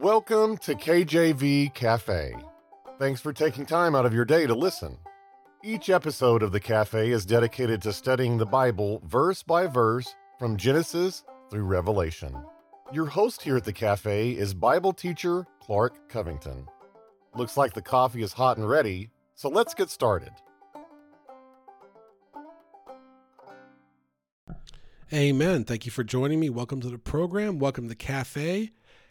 Welcome to KJV Cafe. Thanks for taking time out of your day to listen. Each episode of the Cafe is dedicated to studying the Bible verse by verse from Genesis through Revelation. Your host here at the Cafe is Bible teacher Clark Covington. Looks like the coffee is hot and ready, so let's get started. Amen. Thank you for joining me. Welcome to the program. Welcome to the cafe.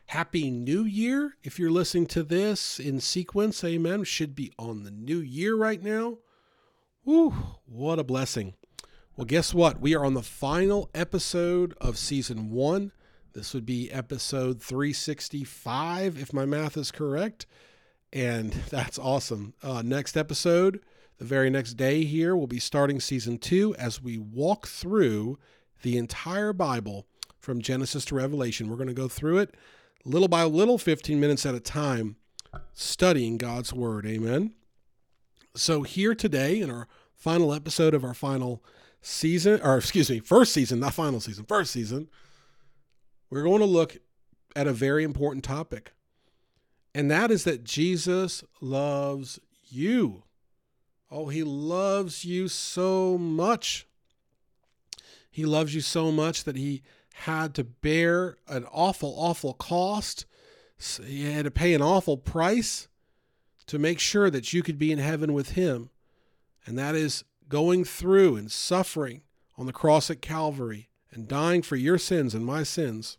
Happy New Year. If you're listening to this in sequence, amen. Should be on the new year right now. Whew, what a blessing. Well, guess what? We are on the final episode of season one. This would be episode 365, if my math is correct. And that's awesome. Uh, next episode, the very next day here, we'll be starting season two as we walk through the entire Bible from Genesis to Revelation. We're going to go through it little by little, 15 minutes at a time, studying God's Word. Amen. So, here today in our final episode of our final season, or excuse me, first season, not final season, first season, we're going to look at a very important topic. And that is that Jesus loves you. Oh, he loves you so much. He loves you so much that he had to bear an awful, awful cost. He had to pay an awful price to make sure that you could be in heaven with him. And that is going through and suffering on the cross at Calvary and dying for your sins and my sins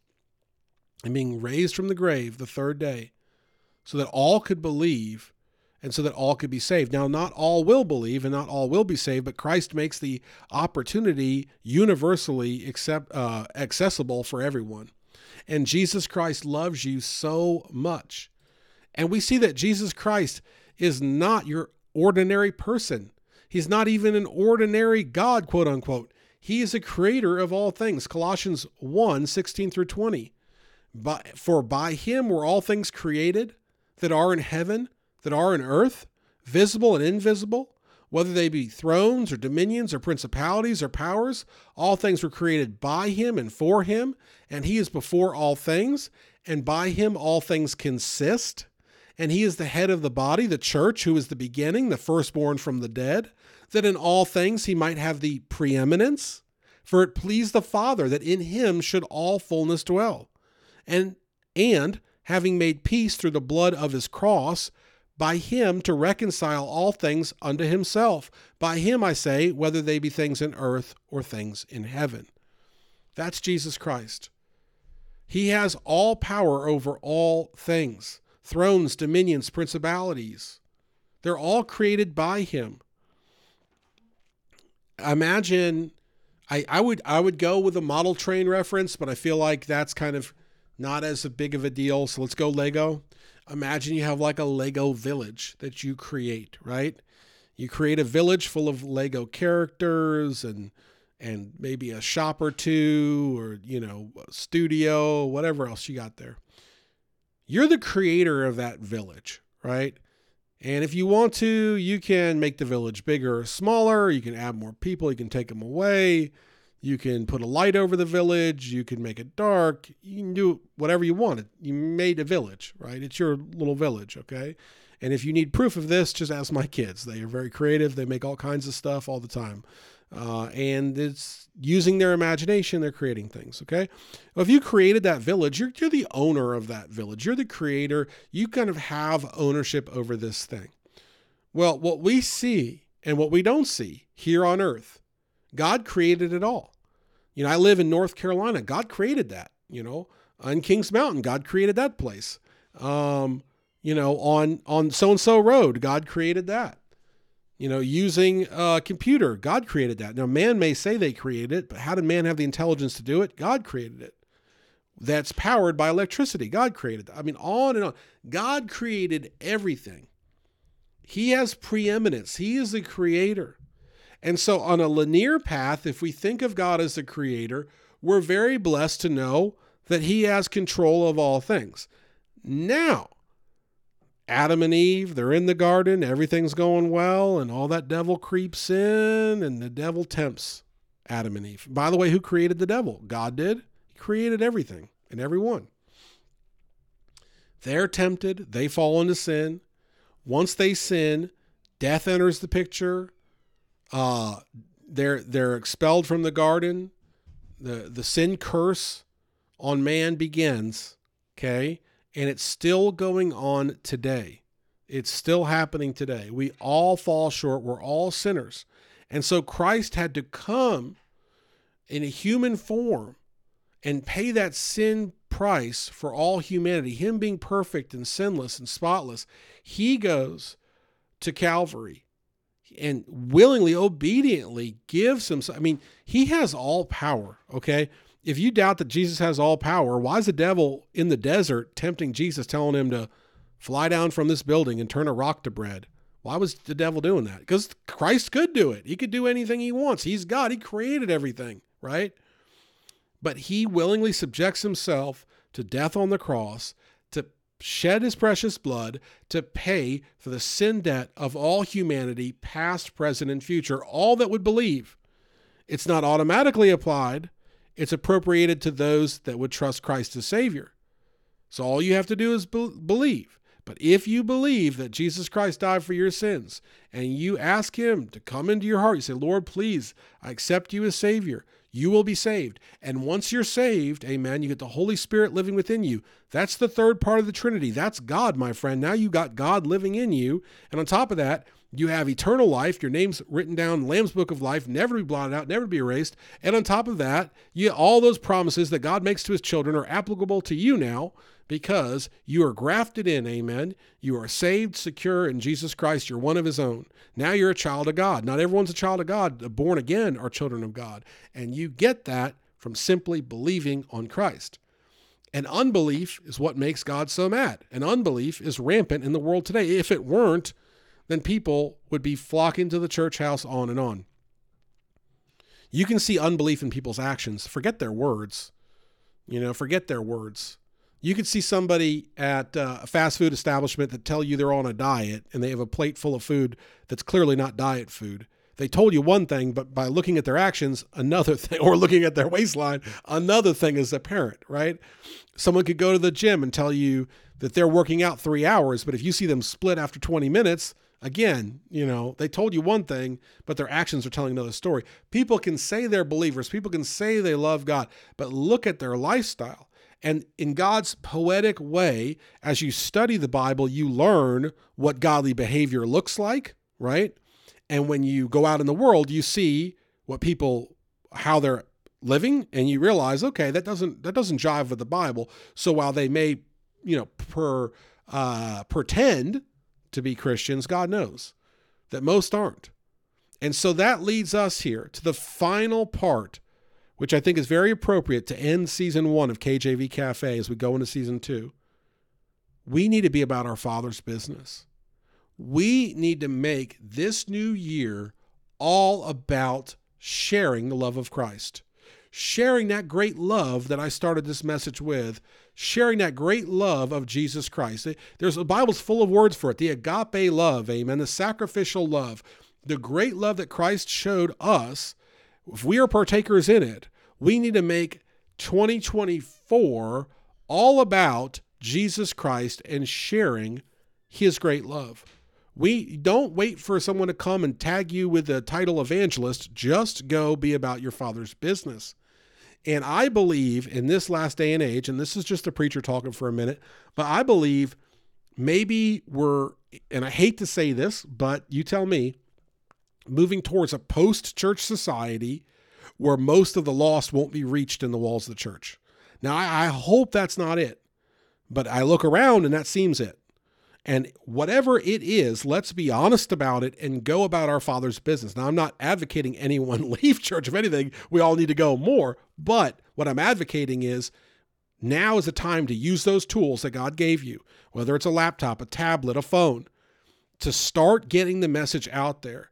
and being raised from the grave the third day so that all could believe and so that all could be saved. Now, not all will believe and not all will be saved, but Christ makes the opportunity universally accept, uh, accessible for everyone. And Jesus Christ loves you so much. And we see that Jesus Christ is not your ordinary person. He's not even an ordinary God, quote unquote. He is a creator of all things. Colossians 1 16 through 20. But, for by him were all things created that are in heaven that are in earth, visible and invisible, whether they be thrones or dominions or principalities or powers, all things were created by him and for him, and he is before all things, and by him all things consist. And he is the head of the body, the church, who is the beginning, the firstborn from the dead, that in all things he might have the preeminence. For it pleased the Father that in him should all fullness dwell. And and having made peace through the blood of his cross, by him to reconcile all things unto himself. By him, I say, whether they be things in earth or things in heaven. That's Jesus Christ. He has all power over all things thrones, dominions, principalities. They're all created by him. Imagine I, I would I would go with a model train reference, but I feel like that's kind of not as big of a deal. So let's go Lego imagine you have like a Lego village that you create, right? You create a village full of Lego characters and and maybe a shop or two or you know, studio, whatever else you got there. You're the creator of that village, right? And if you want to, you can make the village bigger or smaller, you can add more people, you can take them away you can put a light over the village. You can make it dark. You can do whatever you want. You made a village, right? It's your little village, okay? And if you need proof of this, just ask my kids. They are very creative. They make all kinds of stuff all the time. Uh, and it's using their imagination, they're creating things, okay? Well, if you created that village, you're, you're the owner of that village. You're the creator. You kind of have ownership over this thing. Well, what we see and what we don't see here on earth God created it all. You know, I live in North Carolina. God created that. You know, on Kings Mountain, God created that place. Um, you know, on on so and so road, God created that. You know, using a computer, God created that. Now, man may say they created it, but how did man have the intelligence to do it? God created it. That's powered by electricity. God created that. I mean, on and on. God created everything. He has preeminence. He is the creator. And so, on a linear path, if we think of God as the creator, we're very blessed to know that he has control of all things. Now, Adam and Eve, they're in the garden, everything's going well, and all that devil creeps in, and the devil tempts Adam and Eve. By the way, who created the devil? God did. He created everything and everyone. They're tempted, they fall into sin. Once they sin, death enters the picture. Uh, they're they're expelled from the garden. The the sin curse on man begins, okay? And it's still going on today. It's still happening today. We all fall short. We're all sinners. And so Christ had to come in a human form and pay that sin price for all humanity, him being perfect and sinless and spotless. He goes to Calvary and willingly, obediently gives himself. I mean, he has all power, okay? If you doubt that Jesus has all power, why is the devil in the desert tempting Jesus, telling him to fly down from this building and turn a rock to bread? Why was the devil doing that? Because Christ could do it. He could do anything he wants. He's God. He created everything, right? But he willingly subjects himself to death on the cross shed his precious blood to pay for the sin debt of all humanity, past, present, and future, all that would believe. It's not automatically applied, it's appropriated to those that would trust Christ as Savior. So all you have to do is be- believe. But if you believe that Jesus Christ died for your sins and you ask Him to come into your heart, you say, Lord, please, I accept you as Savior, you will be saved. And once you're saved, amen, you get the Holy Spirit living within you. That's the third part of the Trinity. That's God, my friend. Now you got God living in you. And on top of that, you have eternal life. Your name's written down Lamb's Book of Life, never to be blotted out, never to be erased. And on top of that, you all those promises that God makes to his children are applicable to you now because you are grafted in, amen. You are saved, secure in Jesus Christ. You're one of his own. Now you're a child of God. Not everyone's a child of God. The born again are children of God. And you get that from simply believing on Christ. And unbelief is what makes God so mad. And unbelief is rampant in the world today. If it weren't, then people would be flocking to the church house on and on. You can see unbelief in people's actions. Forget their words. You know, forget their words. You could see somebody at uh, a fast food establishment that tell you they're on a diet and they have a plate full of food that's clearly not diet food. They told you one thing, but by looking at their actions, another thing, or looking at their waistline, another thing is apparent, right? Someone could go to the gym and tell you that they're working out three hours, but if you see them split after 20 minutes, again, you know, they told you one thing, but their actions are telling another story. People can say they're believers, people can say they love God, but look at their lifestyle. And in God's poetic way, as you study the Bible, you learn what godly behavior looks like, right? And when you go out in the world, you see what people how they're living and you realize, okay, that doesn't that doesn't jive with the Bible. So while they may, you know, per uh, pretend to be Christians, God knows that most aren't. And so that leads us here to the final part which I think is very appropriate to end season one of KJV Cafe as we go into season two. We need to be about our Father's business. We need to make this new year all about sharing the love of Christ, sharing that great love that I started this message with, sharing that great love of Jesus Christ. There's the Bible's full of words for it the agape love, amen, the sacrificial love, the great love that Christ showed us if we are partakers in it, we need to make 2024 all about Jesus Christ and sharing his great love. We don't wait for someone to come and tag you with the title evangelist. Just go be about your father's business. And I believe in this last day and age, and this is just a preacher talking for a minute, but I believe maybe we're, and I hate to say this, but you tell me, moving towards a post church society where most of the lost won't be reached in the walls of the church. Now, I, I hope that's not it, but I look around and that seems it. And whatever it is, let's be honest about it and go about our Father's business. Now, I'm not advocating anyone leave church. If anything, we all need to go more. But what I'm advocating is now is the time to use those tools that God gave you, whether it's a laptop, a tablet, a phone, to start getting the message out there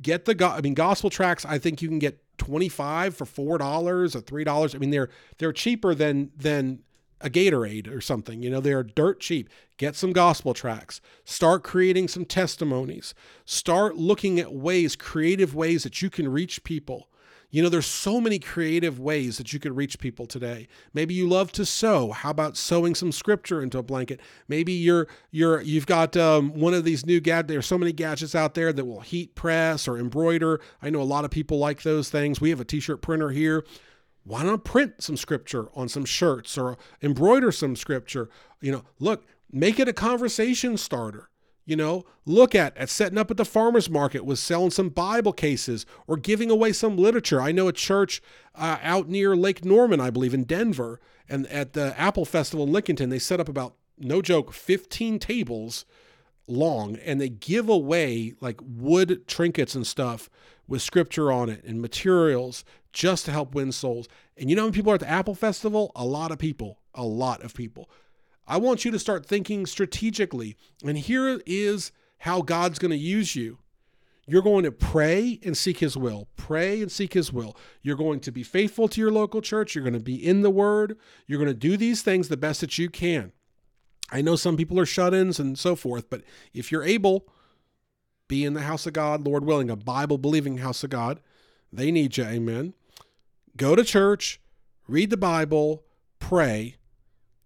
get the go- I mean gospel tracks I think you can get 25 for $4 or $3. I mean they're they're cheaper than than a Gatorade or something. You know, they're dirt cheap. Get some gospel tracks Start creating some testimonies. Start looking at ways, creative ways that you can reach people. You know, there's so many creative ways that you could reach people today. Maybe you love to sew. How about sewing some scripture into a blanket? Maybe you're you're you've got um, one of these new gadgets. There's so many gadgets out there that will heat press or embroider. I know a lot of people like those things. We have a t-shirt printer here. Why not print some scripture on some shirts or embroider some scripture? You know, look, make it a conversation starter you know look at at setting up at the farmers market was selling some bible cases or giving away some literature. I know a church uh, out near lake norman i believe in denver and at the apple festival in lincolnton they set up about no joke 15 tables long and they give away like wood trinkets and stuff with scripture on it and materials just to help win souls. And you know when people are at the apple festival a lot of people a lot of people I want you to start thinking strategically. And here is how God's going to use you. You're going to pray and seek His will. Pray and seek His will. You're going to be faithful to your local church. You're going to be in the Word. You're going to do these things the best that you can. I know some people are shut ins and so forth, but if you're able, be in the house of God, Lord willing, a Bible believing house of God. They need you. Amen. Go to church, read the Bible, pray,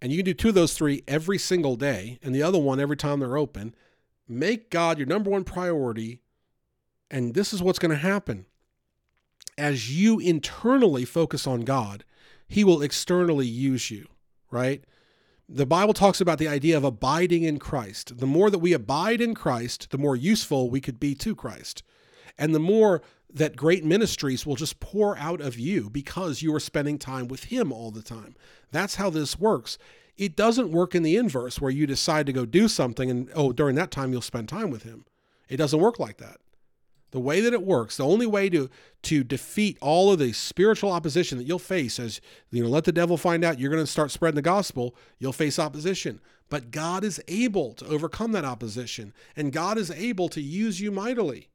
and you can do two of those three every single day and the other one every time they're open, make God your number one priority. And this is what's going to happen. As you internally focus on God, He will externally use you, right? The Bible talks about the idea of abiding in Christ. The more that we abide in Christ, the more useful we could be to Christ. And the more that great ministries will just pour out of you because you are spending time with Him all the time. That's how this works. It doesn't work in the inverse where you decide to go do something and, oh, during that time you'll spend time with Him. It doesn't work like that. The way that it works, the only way to to defeat all of the spiritual opposition that you'll face as you know, let the devil find out you're going to start spreading the gospel, you'll face opposition. But God is able to overcome that opposition, and God is able to use you mightily.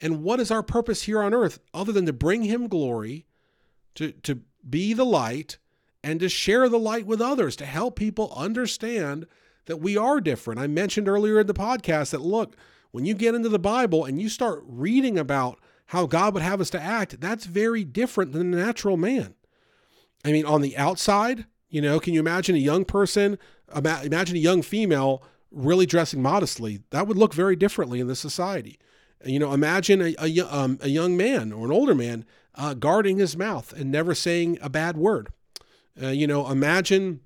And what is our purpose here on earth other than to bring him glory, to, to be the light, and to share the light with others, to help people understand that we are different. I mentioned earlier in the podcast that look, when you get into the Bible and you start reading about how God would have us to act, that's very different than the natural man. I mean, on the outside, you know, can you imagine a young person, imagine a young female really dressing modestly? That would look very differently in this society. You know, imagine a, a, um, a young man or an older man uh, guarding his mouth and never saying a bad word. Uh, you know, imagine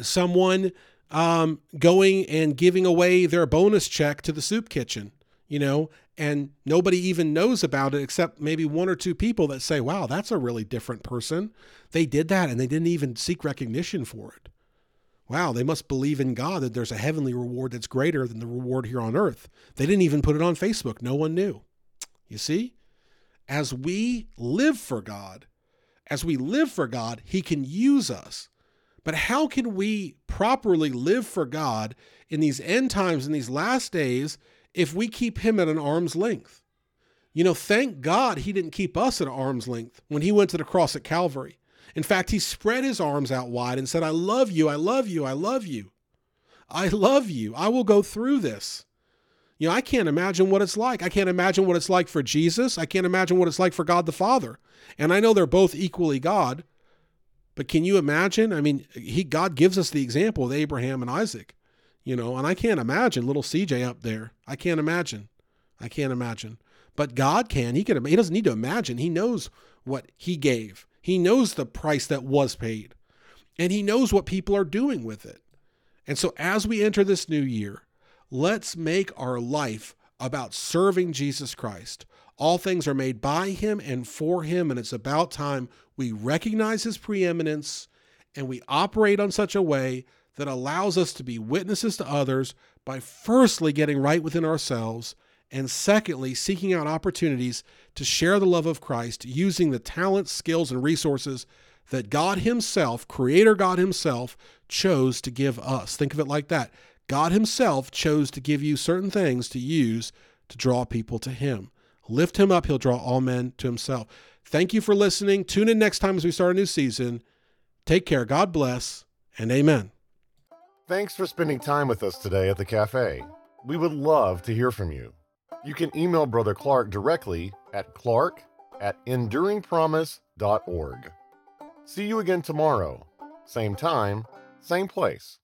someone um, going and giving away their bonus check to the soup kitchen, you know, and nobody even knows about it except maybe one or two people that say, wow, that's a really different person. They did that and they didn't even seek recognition for it wow, they must believe in God that there's a heavenly reward that's greater than the reward here on earth. They didn't even put it on Facebook. No one knew. You see? As we live for God, as we live for God, He can use us. But how can we properly live for God in these end times, in these last days, if we keep Him at an arm's length? You know, thank God He didn't keep us at an arm's length when He went to the cross at Calvary. In fact, he spread his arms out wide and said, I love you, I love you, I love you. I love you. I will go through this. You know, I can't imagine what it's like. I can't imagine what it's like for Jesus. I can't imagine what it's like for God the Father. And I know they're both equally God. But can you imagine? I mean, he God gives us the example of Abraham and Isaac, you know, and I can't imagine little CJ up there. I can't imagine. I can't imagine. But God can. He can he doesn't need to imagine. He knows what he gave. He knows the price that was paid, and He knows what people are doing with it. And so, as we enter this new year, let's make our life about serving Jesus Christ. All things are made by Him and for Him, and it's about time we recognize His preeminence and we operate on such a way that allows us to be witnesses to others by firstly getting right within ourselves and secondly, seeking out opportunities to share the love of Christ using the talents, skills, and resources that God Himself, Creator God Himself, chose to give us. Think of it like that. God Himself chose to give you certain things to use to draw people to Him. Lift Him up, He'll draw all men to Himself. Thank you for listening. Tune in next time as we start a new season. Take care. God bless, and amen. Thanks for spending time with us today at the cafe. We would love to hear from you. You can email Brother Clark directly at clark at enduringpromise.org. See you again tomorrow, same time, same place.